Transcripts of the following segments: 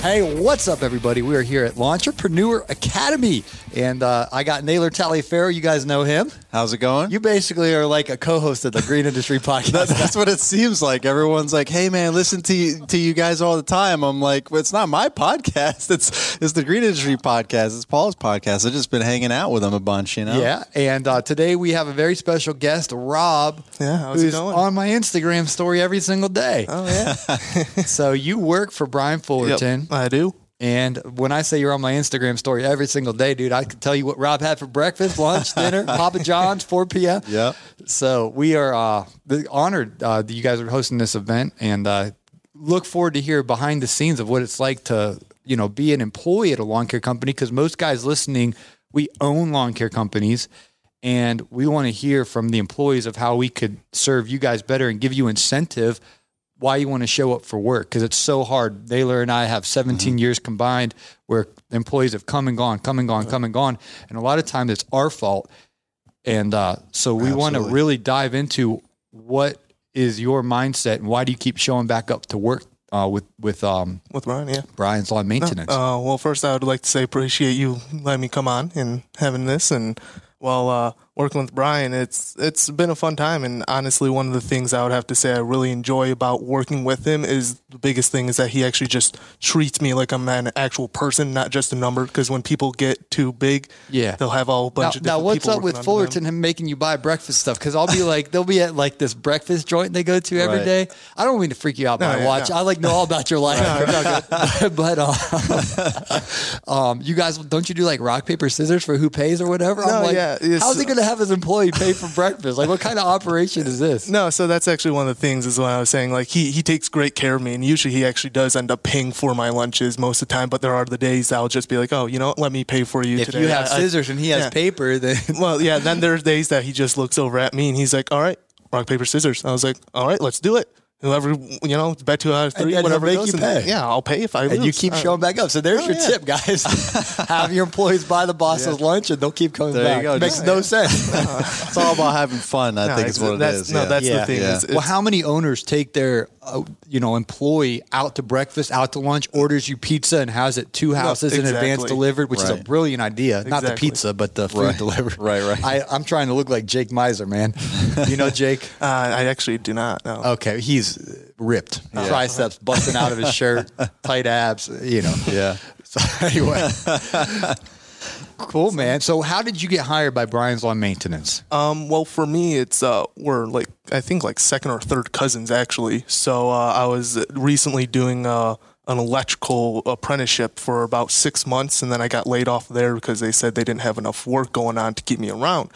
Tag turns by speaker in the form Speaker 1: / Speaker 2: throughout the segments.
Speaker 1: Hey, what's up, everybody? We are here at Lawnpreneur Academy, and uh, I got Naylor Taliaferro. You guys know him.
Speaker 2: How's it going?
Speaker 1: You basically are like a co-host of the Green Industry Podcast.
Speaker 2: that, that's what it seems like. Everyone's like, "Hey, man, listen to you, to you guys all the time." I'm like, well, "It's not my podcast. It's it's the Green Industry Podcast. It's Paul's podcast. I've just been hanging out with him a bunch, you know."
Speaker 1: Yeah, and uh, today we have a very special guest, Rob.
Speaker 3: Yeah, how's it
Speaker 1: who's
Speaker 3: going?
Speaker 1: on my Instagram story every single day.
Speaker 3: Oh yeah,
Speaker 1: So you work for Brian Fullerton.
Speaker 3: yep, I do.
Speaker 1: And when I say you're on my Instagram story every single day, dude, I can tell you what Rob had for breakfast, lunch, dinner, Papa John's, 4 p.m.
Speaker 2: Yeah.
Speaker 1: So we are uh, honored uh, that you guys are hosting this event and uh, look forward to hear behind the scenes of what it's like to, you know, be an employee at a lawn care company. Because most guys listening, we own lawn care companies. And we want to hear from the employees of how we could serve you guys better and give you incentive why you want to show up for work because it's so hard. Naylor and I have 17
Speaker 2: Mm-hmm.
Speaker 1: years combined where employees have come and gone, come and gone, come and gone. And a lot of times it's our fault. And uh, so we want to really dive into what is your mindset and why do you keep showing back up to work uh, with, with um,
Speaker 3: With Ryan, yeah.
Speaker 1: Brian's Lawn Maintenance?
Speaker 3: Uh, well, first I would like to say appreciate you letting me come on and having this, and while uh, working with Brian, it's it's been a fun time. And honestly, one of the things I would have to say I really enjoy about working with him is the biggest thing is that he actually just treats me like I'm an actual person, not just a number. Because when people get too big,
Speaker 1: Yeah.
Speaker 3: they'll have all a
Speaker 1: Now,
Speaker 3: bunch of
Speaker 1: now what's
Speaker 3: people
Speaker 1: up with
Speaker 3: working under them.
Speaker 1: Fullerton him making you buy breakfast stuff? Because I'll be like, they'll be at like this breakfast joint they go to every
Speaker 2: Right.
Speaker 1: day. I don't mean to freak you out by
Speaker 3: No, yeah,
Speaker 1: watch.
Speaker 3: no.
Speaker 1: I like know all about your life, but, but uh, um, you guys don't you do like rock paper scissors for who pays or whatever? I'm
Speaker 3: No,
Speaker 1: like,
Speaker 3: yeah,
Speaker 1: how's he going to have his employee pay for breakfast? Like, what kind of operation is this?
Speaker 3: No, so that's actually one of the things is what I was saying. Like he he takes great care of me, and usually he actually does end up paying for my lunches most of the time. But there are the days I'll just be like, oh, you know, what, let me pay for you
Speaker 1: If
Speaker 3: today.
Speaker 1: you have
Speaker 3: I- I-
Speaker 1: scissors and he has
Speaker 3: yeah.
Speaker 1: paper, then
Speaker 3: well, yeah. Then there's days that he just looks over at me and he's like, all right, rock paper scissors. I was like, all right, let's do it. Whoever you know, bet two out of three,
Speaker 1: then he'll
Speaker 3: whatever
Speaker 1: make
Speaker 3: goes,
Speaker 1: you pay.
Speaker 3: Yeah, I'll pay if I
Speaker 1: and you keep
Speaker 3: Uh,
Speaker 1: showing back up. So there's
Speaker 3: Oh,
Speaker 1: your
Speaker 3: yeah.
Speaker 1: tip, guys. have your employees buy the boss's lunch, and they'll keep coming
Speaker 2: There you
Speaker 1: back.
Speaker 2: go.
Speaker 1: Makes
Speaker 2: Just-
Speaker 1: no sense.
Speaker 2: It's all about having fun. I
Speaker 3: No,
Speaker 2: think is what it
Speaker 3: that's,
Speaker 2: is.
Speaker 3: No,
Speaker 2: yeah.
Speaker 3: that's
Speaker 1: Yeah.
Speaker 3: the thing.
Speaker 2: Yeah.
Speaker 3: It's, it's,
Speaker 1: well, how many owners take their uh, you know employee out to breakfast, out to lunch, orders you pizza, and has it two houses in advance
Speaker 3: exactly.
Speaker 1: delivered, which is a brilliant idea. Not the pizza, but the food
Speaker 2: Right.
Speaker 1: delivered.
Speaker 2: Right, right.
Speaker 1: I, I'm trying to look like Jake Miser, man. you know Jake.
Speaker 3: uh, I actually do not know.
Speaker 1: Okay, he's ripped, triceps busting out of his shirt, tight abs. You know.
Speaker 2: Yeah.
Speaker 1: So anyway, cool, man. So how did you get hired by Brian's Lawn Maintenance?
Speaker 3: Um, well, for me, it's uh, we're like I think like second or third cousins actually. So uh, I was recently doing uh, an electrical apprenticeship for about six months, and then I got laid off there because they said they didn't have enough work going on to keep me around.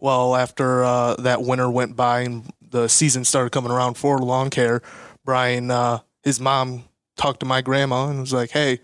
Speaker 3: Well, after uh, that winter went by and the season started coming around for lawn care, Brian, uh, his mom talked to my grandma and was like, "Hey."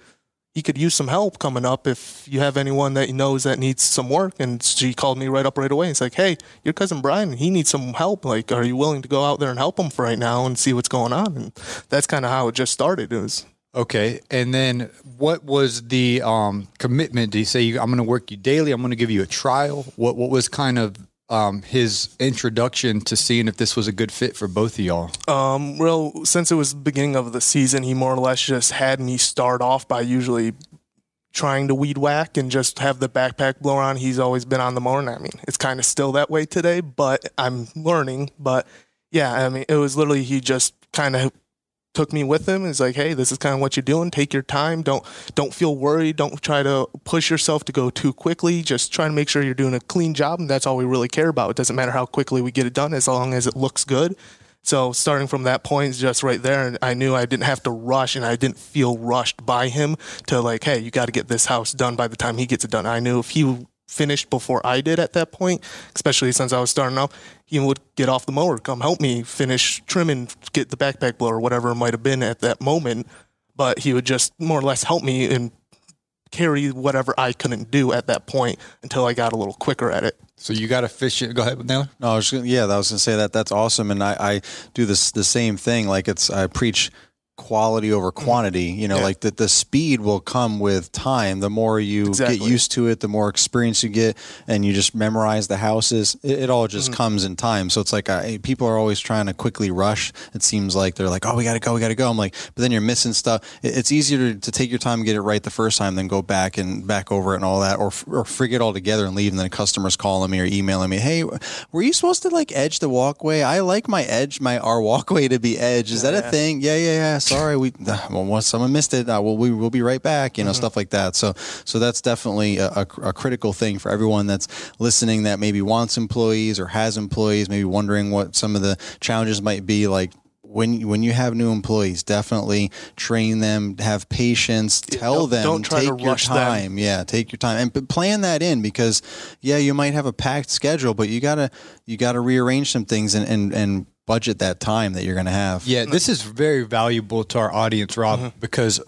Speaker 3: he could use some help coming up if you have anyone that he knows that needs some work. And she called me right up right away. It's like, hey, your cousin Brian, he needs some help. Like, are you willing to go out there and help him for right now and see what's going on? And that's kind of how it just started. It was
Speaker 1: Okay, and then what was the um, commitment? Did you say I'm going to work you daily? I'm going to give you a trial. What what was kind of um, his introduction to seeing if this was a good fit for both of y'all?
Speaker 3: Um, well, since it was the beginning of the season, he more or less just had me start off by usually trying to weed whack and just have the backpack blower on. He's always been on the mower. I mean, it's kind of still that way today, but I'm learning. But yeah, I mean, it was literally he just kind of took me with him. He's like, "Hey, this is kind of what you're doing. Take your time. Don't don't feel worried. Don't try to push yourself to go too quickly. Just try to make sure you're doing a clean job, and that's all we really care about. It doesn't matter how quickly we get it done, as long as it looks good." So starting from that point, just right there, and I knew I didn't have to rush, and I didn't feel rushed by him to like, "Hey, you got to get this house done by the time he gets it done." I knew if he finished before I did at that point, especially since I was starting off, he would get off the mower, come help me finish trimming, get the backpack blower, whatever it might have been at that moment. But he would just more or less help me and carry whatever I couldn't do at that point until I got a little quicker at it.
Speaker 1: So you got to fish. Go ahead, Naylor.
Speaker 2: No, I was gonna, yeah, I was gonna say that. That's awesome, and I, I do this the same thing. Like it's I preach quality over quantity. You know,
Speaker 3: Yeah.
Speaker 2: like that the speed will come with time. The more you
Speaker 3: Exactly.
Speaker 2: get used to it, the more experience you get, and you just memorize the houses. It, it all just comes in time. So it's like uh, people are always trying to quickly rush. It seems like they're like, oh, we got to go, we got to go. I'm like, but then you're missing stuff. It, it's easier to, to take your time and get it right the first time than go back and back over it and all that, or or forget altogether and leave. And then customers calling me or emailing me, hey, were you supposed to like edge the walkway? I like my edge, my our walkway to be edge. Is that a thing? Yeah, yeah, yeah. Sorry, we well, once someone missed it, uh, well, we will be right back. You know, stuff like that. So, so that's definitely a, a, a critical thing for everyone that's listening that maybe wants employees or has employees, maybe wondering what some of the challenges might be. Like when when you have new employees, definitely train them, have patience, tell
Speaker 3: don't-
Speaker 2: them,
Speaker 3: don't try
Speaker 2: take
Speaker 3: to
Speaker 2: your
Speaker 3: rush them.
Speaker 2: time. Yeah, take your time and plan that in because yeah, you might have a packed schedule, but you gotta you gotta rearrange some things and and, and budget that time that you're gonna have.
Speaker 1: Yeah, this is very valuable to our audience, Rob,
Speaker 3: Mm-hmm.
Speaker 1: because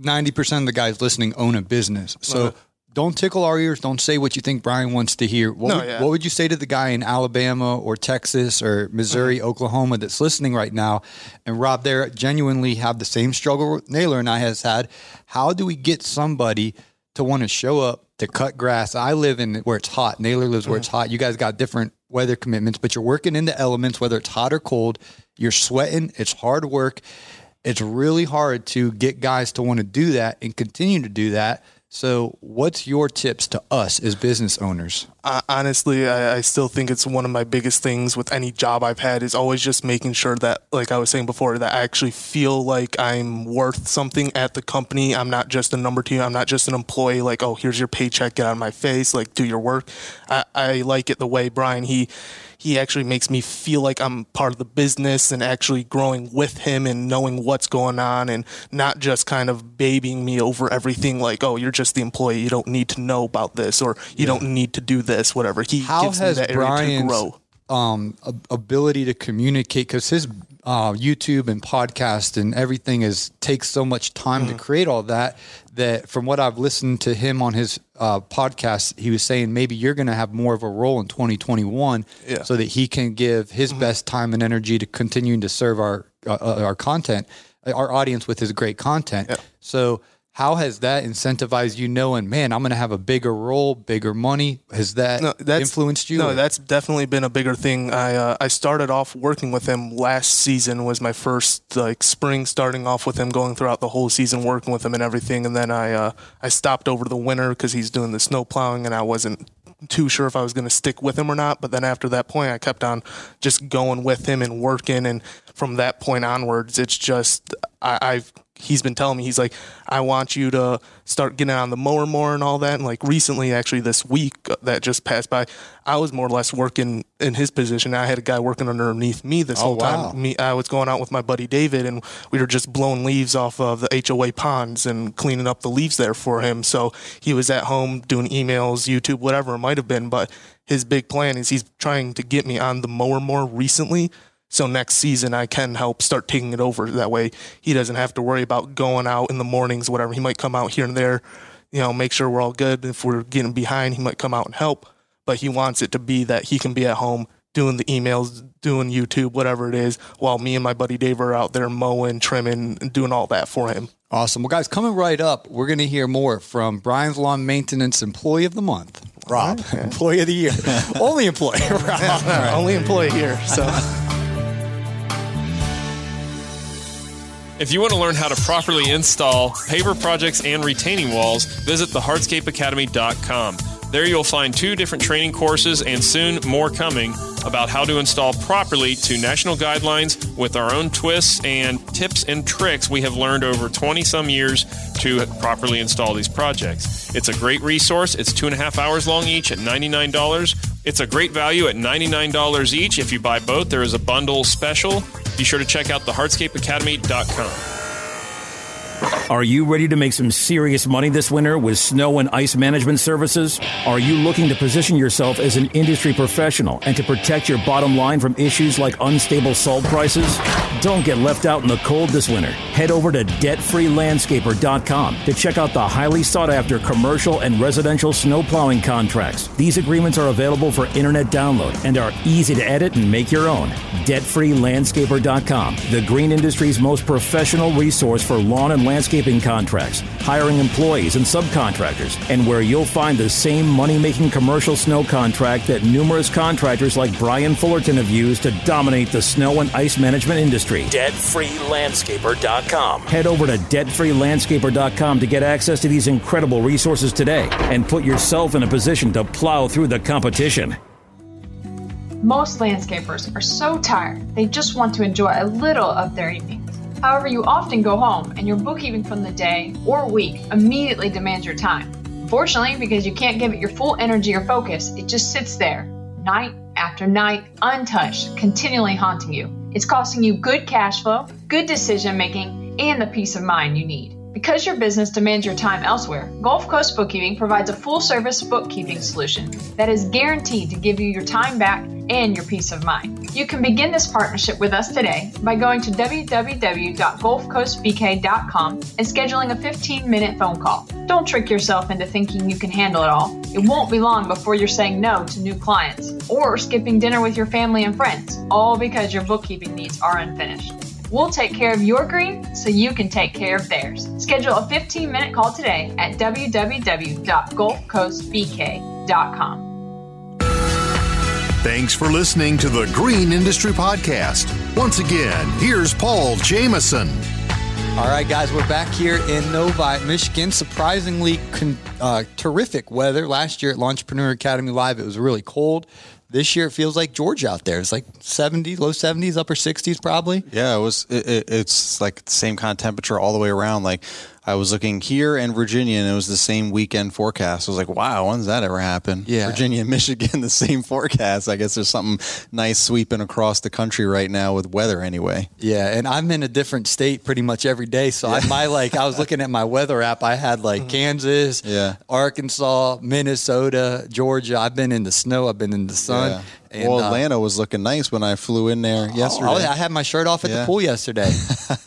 Speaker 1: 90% of the guys listening own a business. So don't tickle our ears. Don't say what you think Brian wants to hear. What,
Speaker 3: No,
Speaker 1: would,
Speaker 3: yeah.
Speaker 1: what would you say to the guy in Alabama or Texas or Missouri,
Speaker 3: Mm-hmm.
Speaker 1: Oklahoma that's listening right now? And Rob, they genuinely have the same struggle Naylor and I has had. How do we get somebody to want to show up to cut grass? I live in where it's hot. Naylor lives where it's
Speaker 3: Mm-hmm.
Speaker 1: hot. You guys got different weather commitments, but you're working in the elements, whether it's hot or cold. You're sweating. It's hard work. It's really hard to get guys to want to do that and continue to do that. So, what's your tips to us as business owners?
Speaker 3: uh, honestly, I, I still think it's one of my biggest things with any job I've had is always just making sure that, like I was saying before, that I actually feel like I'm worth something at the company. I'm not just a number to two. I'm not just an employee. Like, oh, here's your paycheck. Get out of my face. Like, do your work. I, I like it the way Brian he he actually makes me feel like I'm part of the business and actually growing with him and knowing what's going on and not just kind of babying me over everything like, oh, you're just the employee. You don't need to know about this or you don't need to do this, whatever. He
Speaker 1: How
Speaker 3: gives
Speaker 1: has
Speaker 3: me that area to grow.
Speaker 1: Um, ability to communicate because his uh, YouTube and podcast and everything is takes so much time
Speaker 3: Mm-hmm.
Speaker 1: to create all that that from what I've listened to him on his uh, podcast, he was saying maybe you're going to have more of a role in 2021
Speaker 3: Yeah. Mm-hmm.
Speaker 1: so that he can give his best time and energy to continuing to serve our uh, uh, our content, our audience with his great content. So. How has that incentivized you knowing, man, I'm going to have a bigger role, bigger money? Has that
Speaker 3: No,
Speaker 1: influenced you?
Speaker 3: No,
Speaker 1: or-
Speaker 3: that's definitely been a bigger thing. I uh, I started off working with him last season was my first like spring starting off with him going throughout the whole season working with him and everything and then I uh, I stopped over the winter cuz he's doing the snow plowing and I wasn't too sure if I was going to stick with him or not but then after that point I kept on just going with him and working and from that point onwards it's just I, I've he's been telling me he's like I want you to start getting on the mower more and all that. And like recently actually this week uh, that just passed by I was more or less working in his position. I had a guy working underneath me this whole
Speaker 1: wow.
Speaker 3: time me I was going out with my buddy David and we were just blowing leaves off of the HOA ponds and cleaning up the leaves there for him. So he was at home doing emails YouTube whatever it might have been but his big plan is he's trying to get me on the mower more recently so next season I can help start taking it over. That way he doesn't have to worry about going out in the mornings, whatever. He might come out here and there, you know, make sure we're all good. If we're getting behind, he might come out and help. But he wants it to be that he can be at home doing the emails, doing YouTube, whatever it is, while me and my buddy Dave are out there mowing, trimming, and doing all that for him.
Speaker 1: Awesome. Well, guys, coming right up, we're going to hear more from Brian's Lawn Maintenance Employee of the Month, Rob. Employee of the Year. Only employee, Rob.
Speaker 3: Only employee here. So.
Speaker 4: If you want to learn how to properly install paver projects and retaining walls, visit thehardscapeacademy.com. There you'll find two different training courses and soon more coming about how to install properly to national guidelines with our own twists and tips and tricks we have learned over 20 some years to properly install these projects. It's a great resource. It's two and a half hours long each at $99. It's a great value at $99 each. If you buy both, there is a bundle special. Be sure to check out the hardscapeacademy.com.
Speaker 5: Are you ready to make some serious money this winter with snow and ice management services? Are you looking to position yourself as an industry professional and to protect your bottom line from issues like unstable salt prices? Don't get left out in the cold this winter. Head over to debtfreelandscaper.com to check out the highly sought after commercial and residential snow plowing contracts. These agreements are available for internet download and are easy to edit and make your own. Debtfreelandscaper.com, the green industry's most professional resource for lawn and landscaping contracts, hiring employees and subcontractors, and where you'll find the same money making commercial snow contract that numerous contractors like Brian Fullerton have used to dominate the snow and ice management industry. DebtFreeLandscaper.com. Head over to DebtFreeLandscaper.com to get access to these incredible resources today and put yourself in a position to plow through the competition.
Speaker 6: Most landscapers are so tired, they just want to enjoy a little of their evenings. However, you often go home and your bookkeeping from the day or week immediately demands your time. Unfortunately, because you can't give it your full energy or focus, it just sits there, night after night, untouched, continually haunting you. It's costing you good cash flow, good decision making, and the peace of mind you need. Because your business demands your time elsewhere, Gulf Coast Bookkeeping provides a full service bookkeeping solution that is guaranteed to give you your time back and your peace of mind. You can begin this partnership with us today by going to www.gulfcoastbk.com and scheduling a 15 minute phone call. Don't trick yourself into thinking you can handle it all. It won't be long before you're saying no to new clients or skipping dinner with your family and friends, all because your bookkeeping needs are unfinished. We'll take care of your green so you can take care of theirs. Schedule a 15 minute call today at www.gulfcoastbk.com.
Speaker 7: Thanks for listening to the Green Industry Podcast. Once again, here's Paul Jameson.
Speaker 1: All right, guys, we're back here in Novi, Michigan. Surprisingly con- uh, terrific weather. Last year at Lawnpreneur Academy Live, it was really cold. This year, it feels like Georgia out there. It's like 70, low 70s, upper 60s, probably.
Speaker 2: Yeah, it was. It, it, it's like the same kind of temperature all the way around. Like I was looking here in Virginia, and it was the same weekend forecast. I was like, wow, when's that ever happen?
Speaker 1: Yeah.
Speaker 2: Virginia and Michigan, the same forecast. I guess there's something nice sweeping across the country right now with weather, anyway.
Speaker 1: Yeah, and I'm in a different state pretty much every day. So I, my like, I was looking at my weather app. I had like mm-hmm. Kansas,
Speaker 2: Yeah.
Speaker 1: Arkansas, Minnesota, Georgia. I've been in the snow. I've been in the sun.
Speaker 2: Yeah.
Speaker 1: And,
Speaker 2: well,
Speaker 1: uh,
Speaker 2: Atlanta was looking nice when I flew in there yesterday.
Speaker 1: Oh, I had my shirt off at
Speaker 2: Yeah.
Speaker 1: the pool yesterday.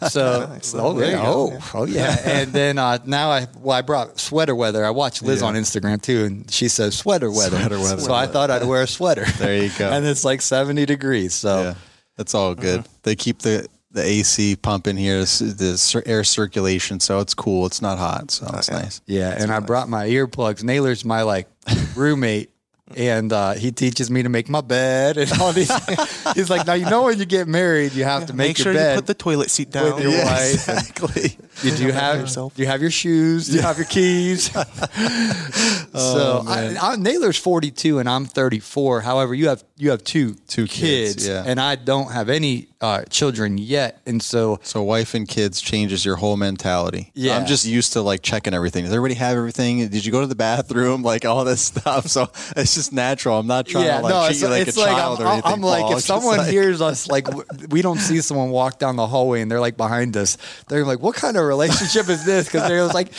Speaker 1: So, oh,
Speaker 3: There you
Speaker 1: yeah,
Speaker 3: go.
Speaker 1: oh, oh, yeah. And then uh, now I, well, I brought sweater weather. I watched Liz
Speaker 2: Yeah.
Speaker 1: on Instagram too, and she says sweater weather.
Speaker 2: Sweater weather.
Speaker 1: So I thought I'd wear a sweater.
Speaker 2: There you go.
Speaker 1: and it's like 70 degrees. So
Speaker 2: Yeah, that's all good. They keep the the AC pump in here, the air circulation, so it's cool. It's not hot, so it's nice.
Speaker 1: Yeah, and I brought my earplugs. Naylor's my like roommate, and uh, he teaches me to make my bed and all these. He's like, now you know when you get married, you have to make,
Speaker 3: Make
Speaker 1: your
Speaker 3: sure
Speaker 1: bed
Speaker 3: you put the toilet seat down.
Speaker 1: with your
Speaker 2: Yeah,
Speaker 1: wife.
Speaker 2: exactly.
Speaker 1: Did you have
Speaker 3: yourself.
Speaker 1: do you have your shoes? Do you have your keys?
Speaker 2: Oh,
Speaker 1: so I, I, Naylor's forty two and I'm thirty four. However, you have you have two
Speaker 2: Two kids, yeah.
Speaker 1: and I don't have any uh, children yet, and so
Speaker 2: So wife and kids changes your whole mentality.
Speaker 1: Yeah.
Speaker 2: I'm just used to like checking everything. Does everybody have everything? Did you go to the bathroom? Like all this stuff. So it's just natural. I'm not trying
Speaker 1: yeah,
Speaker 2: to like
Speaker 1: no,
Speaker 2: treat
Speaker 1: it's,
Speaker 2: you like
Speaker 1: it's
Speaker 2: a
Speaker 1: like
Speaker 2: child
Speaker 1: I'm,
Speaker 2: or anything.
Speaker 1: I'm like
Speaker 2: Paul.
Speaker 1: if
Speaker 2: It's
Speaker 1: someone
Speaker 2: like-
Speaker 1: hears us like we don't see someone walk down the hallway and they're like behind us, they're like, "What kind of relationship is this?" Because they're like,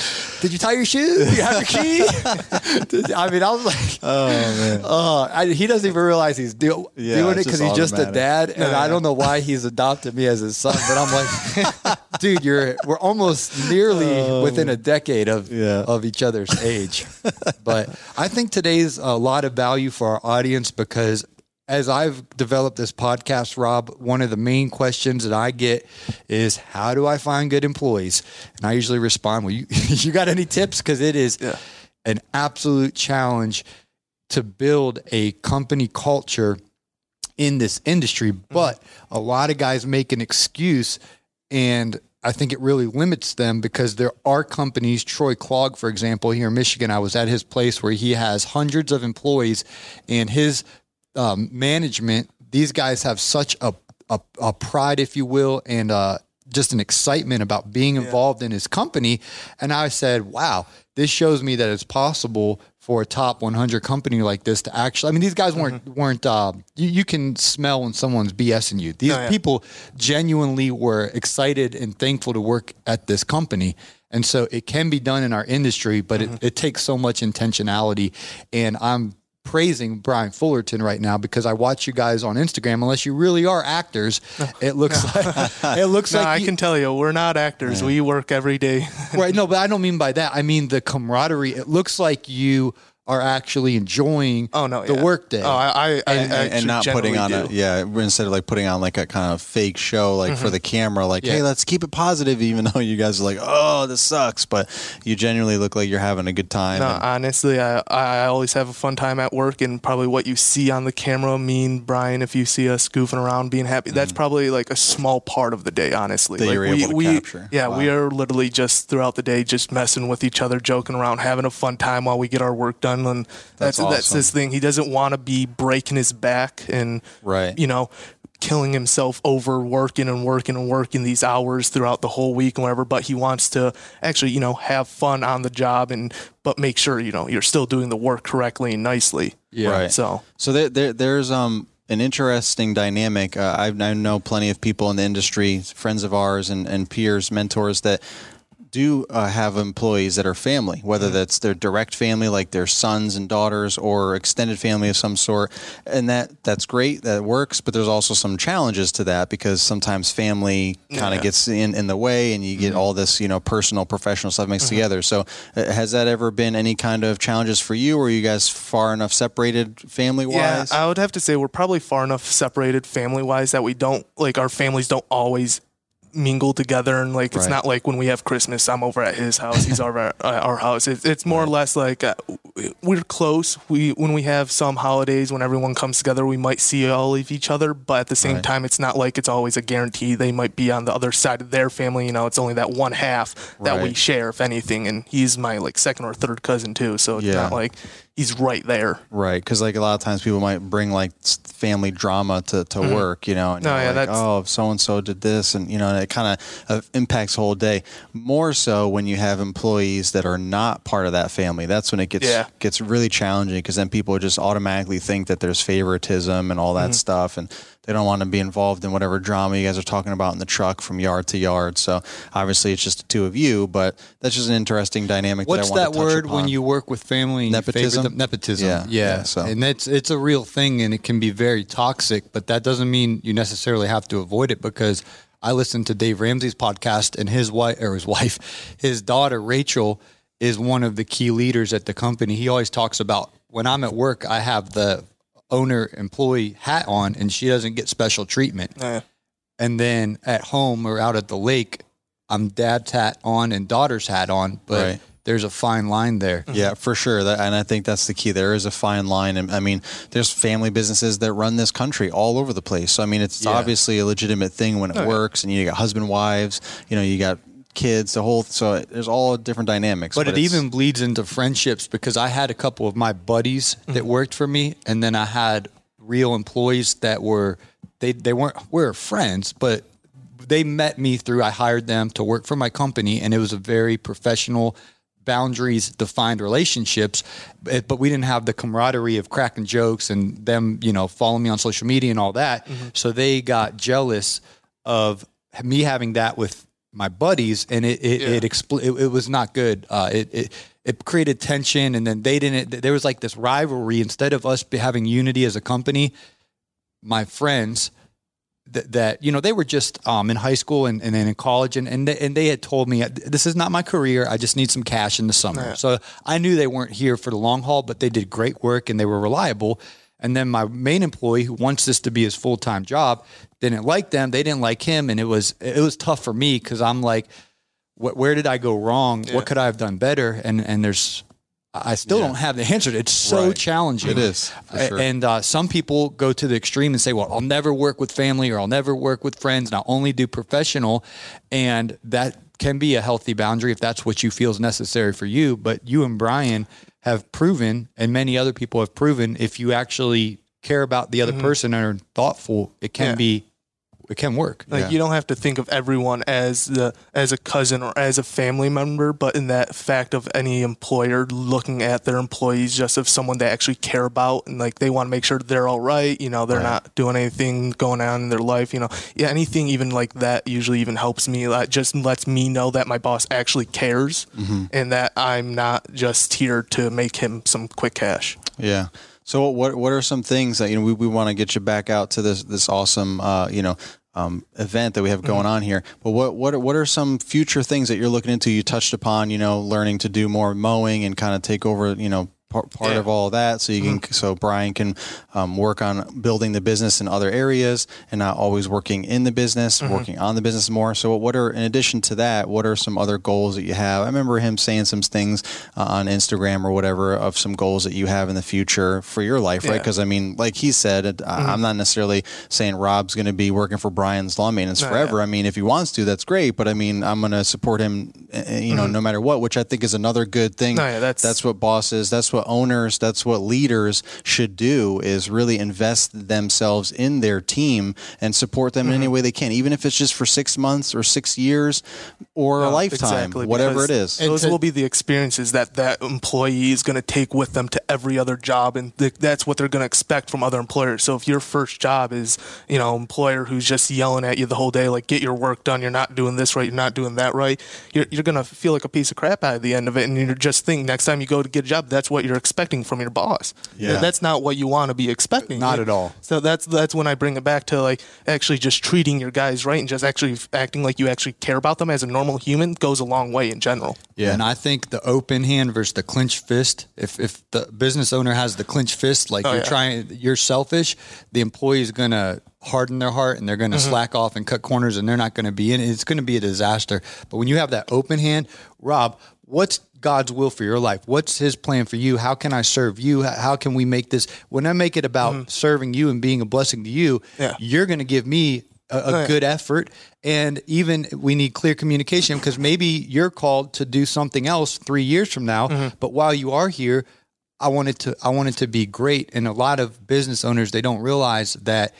Speaker 1: "Did you tie your shoes? Do you have your key?" I mean, I was like,
Speaker 2: Oh man.
Speaker 1: Uh, I, he doesn't even realize he's do,
Speaker 2: Yeah,
Speaker 1: doing it because he's just a dad, and I don't know why he's adopted me as his son. But I'm like, dude, you're we're almost nearly within a decade of
Speaker 2: Oh, Yeah.
Speaker 1: of each other's age. but I think today's a lot of value for our audience because. As I've developed this podcast, Rob, one of the main questions that I get is how do I find good employees? And I usually respond, well, you, you got any tips? Because it is an absolute challenge to build a company culture in this industry. Mm-hmm. But a lot of guys make an excuse and I think it really limits them because there are companies, Troy Clogg, for example, here in Michigan. I was at his place where he has hundreds of employees, and his um, management. These guys have such a, a, a pride, if you will, and uh, just an excitement about being involved in his company. And I said, wow, this shows me that it's possible for a top 100 company like this to actually, I mean, these guys weren't, weren't, uh, you, you can smell when someone's BSing you. These
Speaker 3: Oh, yeah.
Speaker 1: people genuinely were excited and thankful to work at this company. And so it can be done in our industry, but
Speaker 3: Mm-hmm.
Speaker 1: it, it takes so much intentionality. And I'm praising Brian Fullerton right now because I watch you guys on Instagram. Unless you really are actors, it looks like it looks
Speaker 3: No,
Speaker 1: like
Speaker 3: I
Speaker 1: you-
Speaker 3: can tell you, we're not actors. We work every day.
Speaker 1: right. No, but I don't mean by that. I mean the camaraderie. It looks like you are actually enjoying
Speaker 3: Oh no,
Speaker 1: the
Speaker 3: yeah.
Speaker 1: work day.
Speaker 3: Oh, I, I, I
Speaker 2: and, and-
Speaker 3: actually
Speaker 2: and not putting on
Speaker 3: generally
Speaker 2: a yeah instead of like putting on like a kind of fake show like for the camera like hey let's keep it positive even though you guys are like oh this sucks but you genuinely look like you're having a good time
Speaker 3: No,
Speaker 2: and-
Speaker 3: honestly, I, I always have a fun time at work, and probably what you see on the camera, me and Brian, if you see us goofing around, being happy, that's probably like a small part of the day, honestly.
Speaker 2: Mm-hmm. That
Speaker 3: like
Speaker 2: you're
Speaker 3: we,
Speaker 2: able to
Speaker 3: we,
Speaker 2: capture.
Speaker 3: Yeah,
Speaker 2: Wow.
Speaker 3: we are literally just throughout the day just messing with each other, joking around, having a fun time while we get our work done. And that's
Speaker 2: That's
Speaker 3: that's, his thing. He doesn't want to be breaking his back and
Speaker 2: Right.
Speaker 3: you know. Killing himself over working and working and working these hours throughout the whole week and whatever, but he wants to actually, you know, have fun on the job and but make sure you know you're still doing the work correctly and nicely.
Speaker 1: Yeah.
Speaker 2: Right.
Speaker 3: So
Speaker 2: So there, there, there's um an interesting dynamic. Uh, I, I know plenty of people in the industry, friends of ours and, and peers, mentors that do uh, have employees that are family, whether that's their direct family, like their sons and daughters, or extended family of some sort, and that that's great, that works. But there's also some challenges to that because sometimes family kind of
Speaker 3: Yeah.
Speaker 2: gets in in the way, and you get all this you know personal, professional stuff mixed together. So uh, has that ever been any kind of challenges for you? Or are you guys far enough separated family wise? yeah?
Speaker 3: I would have to say we're probably far enough separated family wise that we don't like our families don't always mingle together and like it's
Speaker 2: Right.
Speaker 3: not like when we have Christmas I'm over at his house he's over at our house it's, it's more or less like uh, we're close we when we have some holidays when everyone comes together we might see all of each other but at the same
Speaker 2: Right.
Speaker 3: time it's not like it's always a guarantee they might be on the other side of their family you know it's only that one half that we share if anything and he's my like second or third cousin too so it's
Speaker 2: Yeah.
Speaker 3: not like he's right there
Speaker 2: Right, because like a lot of times people might bring like family drama to, to work, you know, and
Speaker 3: Mm-hmm. No, yeah,
Speaker 2: like,
Speaker 3: that's-
Speaker 2: oh, so and so did this, and you know, and it kind of uh, impacts whole day. More so when you have employees that are not part of that family. That's when it gets
Speaker 3: Yeah.
Speaker 2: gets really challenging because then people just automatically think that there's favoritism and all that
Speaker 3: Mm-hmm.
Speaker 2: stuff, and they don't want to be involved in whatever drama you guys are talking about in the truck from yard to yard. So obviously, it's just the two of you, but that's just an interesting dynamic.
Speaker 1: What's
Speaker 2: that, I
Speaker 1: that
Speaker 2: wanted to touch
Speaker 1: word when you work with family?
Speaker 2: Nepotism?
Speaker 1: Nepotism.
Speaker 2: Yeah,
Speaker 1: Yeah.
Speaker 2: yeah, so-
Speaker 1: And that's it's a real thing, and it can be very toxic. But that doesn't mean you necessarily have to avoid it because I listened to Dave Ramsey's podcast, and his wife or his wife, his daughter Rachel is one of the key leaders at the company. He always talks about when I'm at work, I have the owner employee hat on, and she doesn't get special treatment.
Speaker 3: Yeah.
Speaker 1: And then at home or out at the lake, I'm dad's hat on and daughter's hat on, but
Speaker 2: Right.
Speaker 1: there's a fine line there. Mm-hmm.
Speaker 2: Yeah, for sure. That, and I think that's the key. There is a fine line. And I mean, there's family businesses that run this country all over the place. So, I mean, it's
Speaker 1: Yeah.
Speaker 2: obviously a legitimate thing when it oh, works and you got husband, wives, you know, you got kids, the whole, so there's all different dynamics.
Speaker 1: But, it even bleeds into friendships because I had a couple of my buddies that mm-hmm. worked for me, and then I had real employees that were they they weren't we were friends, but they met me through I hired them to work for my company, and it was a very professional boundaries defined relationships but but we didn't have the camaraderie of cracking jokes and them you know following me on social media and all that mm-hmm. so they got jealous of me having that with my buddies and it it, it, expl- it, it was not good. Uh, it, it it created tension and then they didn't there was like this rivalry. Instead of us having unity as a company my friends that, that you know they were just um, in high school and, and then in college and and they, and they had told me this is not my career. I just need some cash in the summer. So I knew they weren't here for the long haul but they did great work and they were reliable and then my main employee who wants this to be his full time job didn't like them they didn't like him and it was it was tough for me because I'm like what, where did I go wrong what could I have done better and and there's I still don't have the answer. It's so
Speaker 2: Right.
Speaker 1: challenging.
Speaker 2: It is, sure.
Speaker 1: And uh, some people go to the extreme and say, well, I'll never work with family or I'll never work with friends and I'll only do professional. And that can be a healthy boundary if that's what you feel is necessary for you. But you and Brian have proven, and many other people have proven, if you actually care about the other person and are thoughtful, it can
Speaker 3: Mm-hmm. Yeah.
Speaker 1: be, it can work.
Speaker 3: Like you don't have to think of everyone as the as a cousin or as a family member, but in that fact of any employer looking at their employees just as someone they actually care about and like they want to make sure they're all right. You know, they're not doing anything going on in their life. You know, yeah, anything even like that usually even helps me. That just lets me know that my boss actually cares mm-hmm. and that I'm not just here to make him some quick cash.
Speaker 2: Yeah. So what what are some things that you know we, we want to get you back out to this this awesome uh, you know um, event that we have going on here. But what what are, what are some future things that you're looking into? You touched upon you know learning to do more mowing and kind of take over you know part, part
Speaker 3: Yeah.
Speaker 2: of all that so you can so Brian can um, work on building the business in other areas and not always working in the business, working on the business more. So what are in addition to that? What are some other goals that you have? I remember him saying some things uh, on Instagram or whatever of some goals that you have in the future for your life, right? Because I mean, like he said, it, I- I'm not necessarily saying Rob's going to be working for Brian's lawn maintenance forever. I mean, if he wants to, that's great. But I mean, I'm going to support him, uh, you know, no matter what, which I think is another good thing.
Speaker 3: No, yeah, that's-
Speaker 2: that's what bosses, that's what owners, that's what leaders should do is really invest themselves in their team and support them in
Speaker 3: Mm-hmm.
Speaker 2: any way they can, even if it's just for six months or six years or a lifetime,
Speaker 3: exactly,
Speaker 2: whatever it
Speaker 3: because
Speaker 2: is.
Speaker 3: Those will be the experiences that that employee is going to take with them to every other job, and th- that's what they're going to expect from other employers. So if your first job is, you know, employer who's just yelling at you the whole day, like get your work done, you're not doing this right, you're not doing that right, you're you're going to feel like a piece of crap at the end of it, and you're just think next time you go to get a job, that's what you're expecting from your boss.
Speaker 2: Yeah.
Speaker 3: that's not what you want to be expecting.
Speaker 1: Not at all.
Speaker 3: So that's that's when I bring it back to like actually just treating your guys right and just actually acting like you actually care about them as a normal human goes a long way in general.
Speaker 1: Yeah. And I think the open hand versus the clenched fist, if, if the business owner has the clenched fist, like
Speaker 3: Oh,
Speaker 1: you're
Speaker 3: yeah.
Speaker 1: trying, you're selfish, the employee is going to harden their heart and they're going to
Speaker 3: Mm-hmm.
Speaker 1: slack off and cut corners and they're not going to be in it. It's going to be a disaster. But when you have that open hand, Rob, what's God's will for your life? What's his plan for you? How can I serve you? How- can we make this, when I make it about serving you and being a blessing to you,
Speaker 3: Mm-hmm. Yeah.
Speaker 1: you're going to give me a, a
Speaker 3: yeah.
Speaker 1: good effort and even we need clear communication because maybe you're called to do something else three years from now
Speaker 3: Mm-hmm.
Speaker 1: but while you are here i want it to i want it to be great and a lot of business owners they don't realize that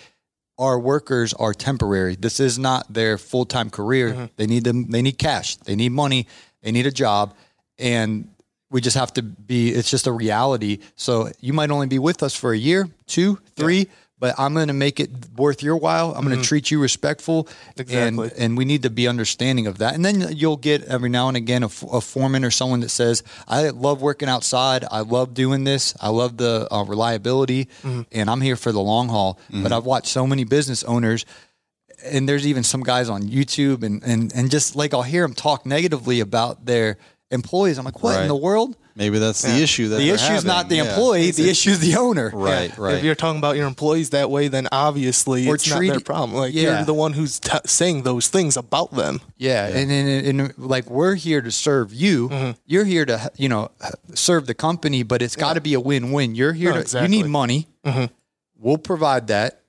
Speaker 1: our workers are temporary this is not their full-time career
Speaker 3: Mm-hmm.
Speaker 1: they need them they need cash they need money they need a job and we just have to be it's just a reality. So you might only be with us for a year two three but i'm going to make it worth your while. I'm going to treat you respectful
Speaker 3: Mm-hmm. Exactly.
Speaker 1: and and we need to be understanding of that. And then you'll get every now and again a foreman or someone that says i love working outside. I love doing this. I love the uh, reliability
Speaker 3: Mm-hmm.
Speaker 1: and i'm here for the long haul. But i've watched so many business owners and there's even some guys on YouTube and, and, and just like I'll hear them talk negatively about their employees. I'm like, what in the world?
Speaker 2: Maybe that's the issue that
Speaker 1: The
Speaker 2: they're
Speaker 1: issue is not the
Speaker 2: having. Yeah.
Speaker 1: employee. The issue is the owner.
Speaker 2: Right,
Speaker 3: If
Speaker 2: right.
Speaker 3: If you're talking about your employees that way, then obviously
Speaker 1: Or
Speaker 3: it's not
Speaker 1: treat-
Speaker 3: their problem. Like
Speaker 1: Yeah.
Speaker 3: you're the one who's t- saying those things about them.
Speaker 1: Yeah, And, and, and like we're here to serve you.
Speaker 3: Mm-hmm.
Speaker 1: You're here to you know serve the company, but it's got to be a win-win. You're here
Speaker 3: No,
Speaker 1: to
Speaker 3: exactly. Mm-hmm.
Speaker 1: you need money. We'll provide that,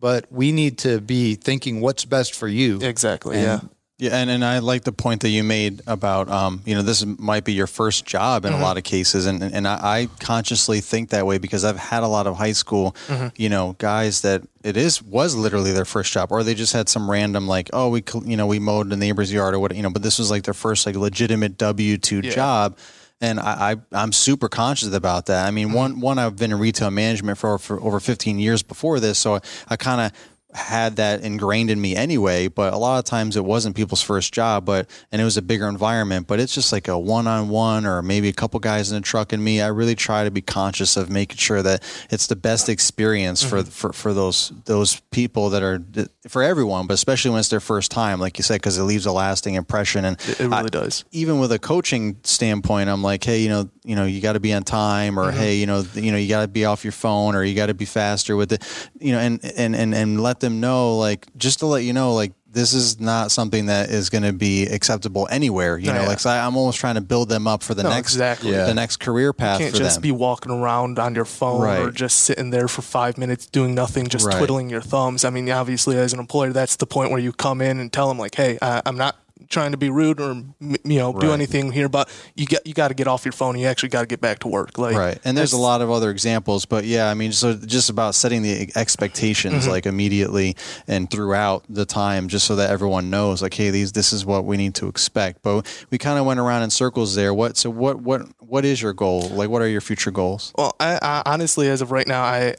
Speaker 1: but we need to be thinking what's best for you.
Speaker 3: Exactly.
Speaker 1: And-
Speaker 3: yeah.
Speaker 2: Yeah, and, and I like the point that you made about, um, you know, this might be your first job in a mm-hmm. lot of cases. And, and I, I consciously think that way because I've had a lot of high school, mm-hmm. you know, guys that it is, was literally their first job or they just had some random like, oh, we, you know, we mowed the neighbor's yard or what, you know, but this was like their first like legitimate W-2 job. And I, I, I'm super conscious about that. I mean, mm-hmm. one, one, I've been in retail management for, for over 15 years before this. So I kind of, had that ingrained in me anyway, but a lot of times it wasn't people's first job, but and it was a bigger environment, but it's just like a one-on-one or maybe a couple guys in a truck and me. I really try to be conscious of making sure that it's the best experience for mm-hmm. for for those those people that are for everyone, but especially when it's their first time, like you said, because it leaves a lasting impression. And
Speaker 3: It, it really
Speaker 2: I-
Speaker 3: does.
Speaker 2: even with a coaching standpoint, I'm like, hey, you know, you know, you got to be on time, or mm-hmm. hey, you know, you know, you got to be off your phone, or you got to be faster with it, you know, and and and and let them know, like, just to let you know, like, this is not something that is going to be acceptable anywhere. You
Speaker 3: Oh,
Speaker 2: know,
Speaker 3: yeah.
Speaker 2: like so I, I'm almost trying to build them up for the
Speaker 3: No,
Speaker 2: next
Speaker 3: exactly.
Speaker 2: the next career path
Speaker 3: You can't just
Speaker 2: them.
Speaker 3: be walking around on your phone or just sitting there for five minutes doing nothing, just
Speaker 2: Right.
Speaker 3: twiddling your thumbs. I mean, obviously, as an employer, that's the point where you come in and tell them, like, "Hey, I, I'm not trying to be rude or you know do anything here, but you got you got to get off your phone. You actually got to get back to work." Like,
Speaker 2: right and there's a lot of other examples but yeah i mean so just about setting the expectations
Speaker 3: Mm-hmm.
Speaker 2: like immediately and throughout the time just so that everyone knows like hey these this is what we need to expect but we kind of went around in circles there what so what what what is your goal like what are your future goals
Speaker 3: Well, I, I honestly, as of right now, I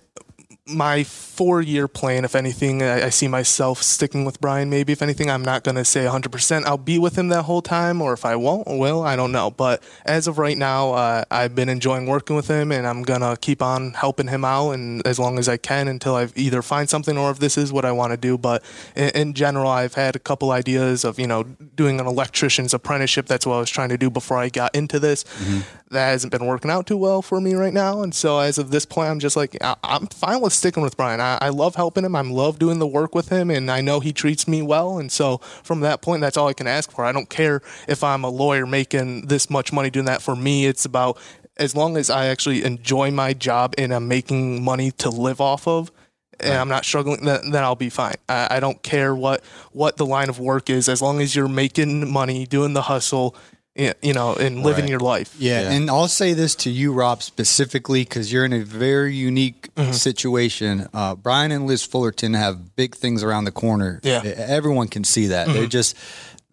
Speaker 3: my four year plan, if anything, I, I see myself sticking with Brian. Maybe if anything, I'm not gonna say 100. percent I'll be with him that whole time, or if I won't, well, I don't know. But as of right now, uh, I've been enjoying working with him, and I'm gonna keep on helping him out, and as long as I can until I either find something or if this is what I want to do. But in, in general, I've had a couple ideas of you know doing an electrician's apprenticeship. That's what I was trying to do before I got into this that hasn't been working out too well for me right now. And so as of this point, I'm just like, I- I'm fine with sticking with Brian. I, I love helping him. I love doing the work with him, and I know he treats me well. And so from that point, that's all I can ask for. I don't care if I'm a lawyer making this much money doing that. For me, it's about as long as I actually enjoy my job and I'm making money to live off of. And I'm not struggling, then, then I'll be fine. I, I don't care what what the line of work is, as long as you're making money, doing the hustle, you know, and living
Speaker 2: Right.
Speaker 3: your life.
Speaker 1: Yeah, and I'll say this to you, Rob, specifically because you're in a very unique
Speaker 3: Mm-hmm.
Speaker 1: situation. Uh, Brian and Liz Fullerton have big things around the corner.
Speaker 3: Yeah. Mm-hmm.
Speaker 1: Everyone can see that. They're just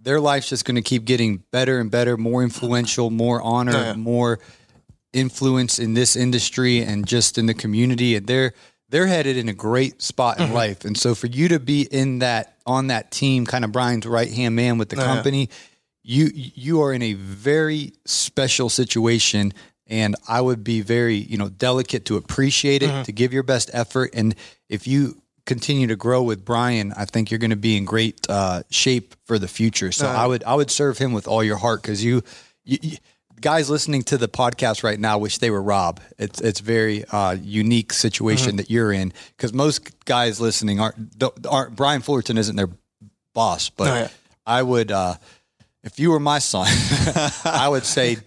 Speaker 1: their life's just going to keep getting better and better, more influential, more honor,
Speaker 3: Yeah.
Speaker 1: more influence in this industry and just in the community. And they're they're headed in a great spot
Speaker 3: Mm-hmm.
Speaker 1: in life. And so for you to be in that on that team, kind of Brian's right hand man with the
Speaker 3: Yeah.
Speaker 1: company, you you are in a very special situation and I would be very, you know, delicate to appreciate it, to give your best effort and if you continue to grow with Brian, I think you're going to be in great uh, shape for the future. So I would I would serve him with all your heart cuz you, you, you guys listening to the podcast right now wish they were Rob. It's it's very uh, unique situation that you're in cuz most guys listening aren't aren't Brian Fullerton isn't their boss, but
Speaker 3: Oh, yeah.
Speaker 1: I would uh, if you were my son, I would say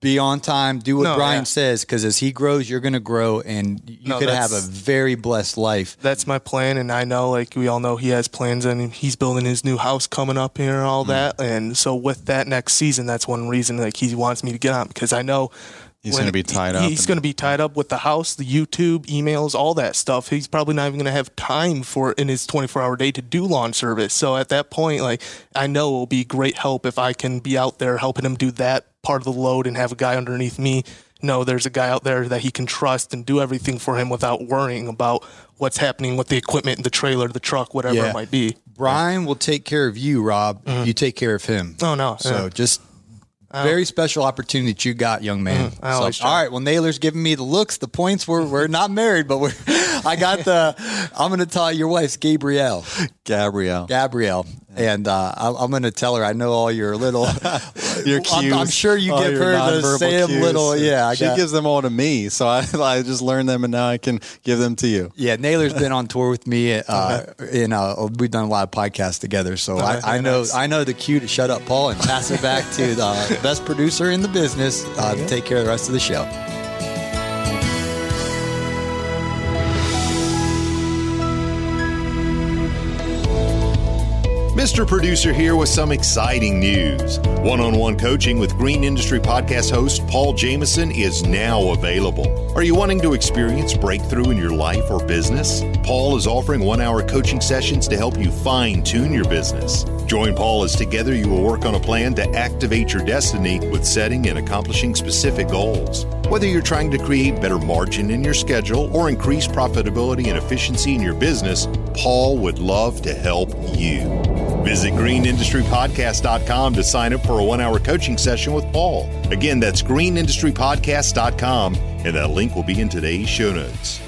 Speaker 1: be on time, do what
Speaker 3: No,
Speaker 1: Brian
Speaker 3: yeah.
Speaker 1: says, because as he grows, you're going to grow, and you
Speaker 3: No,
Speaker 1: could have a very blessed life.
Speaker 3: that's my plan and i know like we all know he has plans and he's building his new house coming up here and all mm. that and so with that next season that's one reason like he wants me to get on because i know
Speaker 2: He's gonna be tied up
Speaker 3: he's going to be tied up with the house the youtube emails all that stuff he's probably not even going to have time for in his 24 hour day to do lawn service so at that point like i know it will be great help if i can be out there helping him do that part of the load and have a guy underneath me know there's a guy out there that he can trust and do everything for him without worrying about what's happening with the equipment, the trailer, the truck, whatever
Speaker 1: Yeah.
Speaker 3: it might be.
Speaker 1: Brian will take care of you, Rob. You take care of him.
Speaker 3: Mm-hmm. Oh no,
Speaker 1: So
Speaker 3: yeah.
Speaker 1: just very special opportunity that you got, young man.
Speaker 3: Mm-hmm. I
Speaker 1: So,
Speaker 3: try.
Speaker 1: all right. Well, Naylor's giving me the looks, the points. We're we're not married, but we're. I got the. I'm going to tell your wife's Gabrielle,
Speaker 2: gabrielle
Speaker 1: Gabrielle, and uh, I, I'm going to tell her I know all your little.
Speaker 2: your
Speaker 1: I'm-
Speaker 2: cues.
Speaker 1: I'm, sure you give her the same
Speaker 2: cues.
Speaker 1: little. Yeah, I
Speaker 2: she
Speaker 1: got,
Speaker 2: gives them all to me, so I, I just learned them, and now I can give them to you.
Speaker 1: Yeah, Naylor's been on tour with me. Uh, in uh, we've done a lot of podcasts together, so I, I know I know the cue to shut up, Paul, and pass it back to the best producer in the business uh, to take care of the rest of the show.
Speaker 7: Mr. Producer here with some exciting news. One on one coaching with Green Industry Podcast host Paul Jameson is now available. Are you wanting to experience breakthrough in your life or business? Paul is offering one hour coaching sessions to help you fine tune your business. Join Paul as together you will work on a plan to activate your destiny with setting and accomplishing specific goals. Whether you're trying to create better margin in your schedule or increase profitability and efficiency in your business, Paul would love to help you. Visit greenindustrypodcast.com to sign up for a one hour coaching session with Paul. Again, that's greenindustrypodcast.com, and that link will be in today's show notes.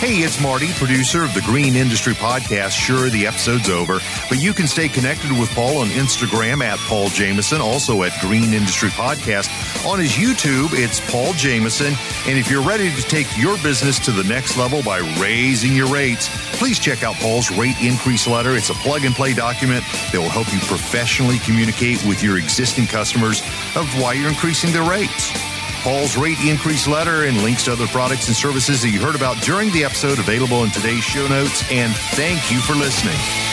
Speaker 7: Hey, it's Marty, producer of the Green Industry Podcast. Sure, the episode's over, but you can stay connected with Paul on Instagram at Paul Jameson, also at Green Industry Podcast. On his YouTube, it's Paul Jameson. And if you're ready to take your business to the next level by raising your rates, please check out Paul's rate increase letter. It's a plug and play document that will help you professionally communicate with your existing customers of why you're increasing their rates. Paul's rate increase letter and links to other products and services that you heard about during the episode available in today's show notes. And thank you for listening.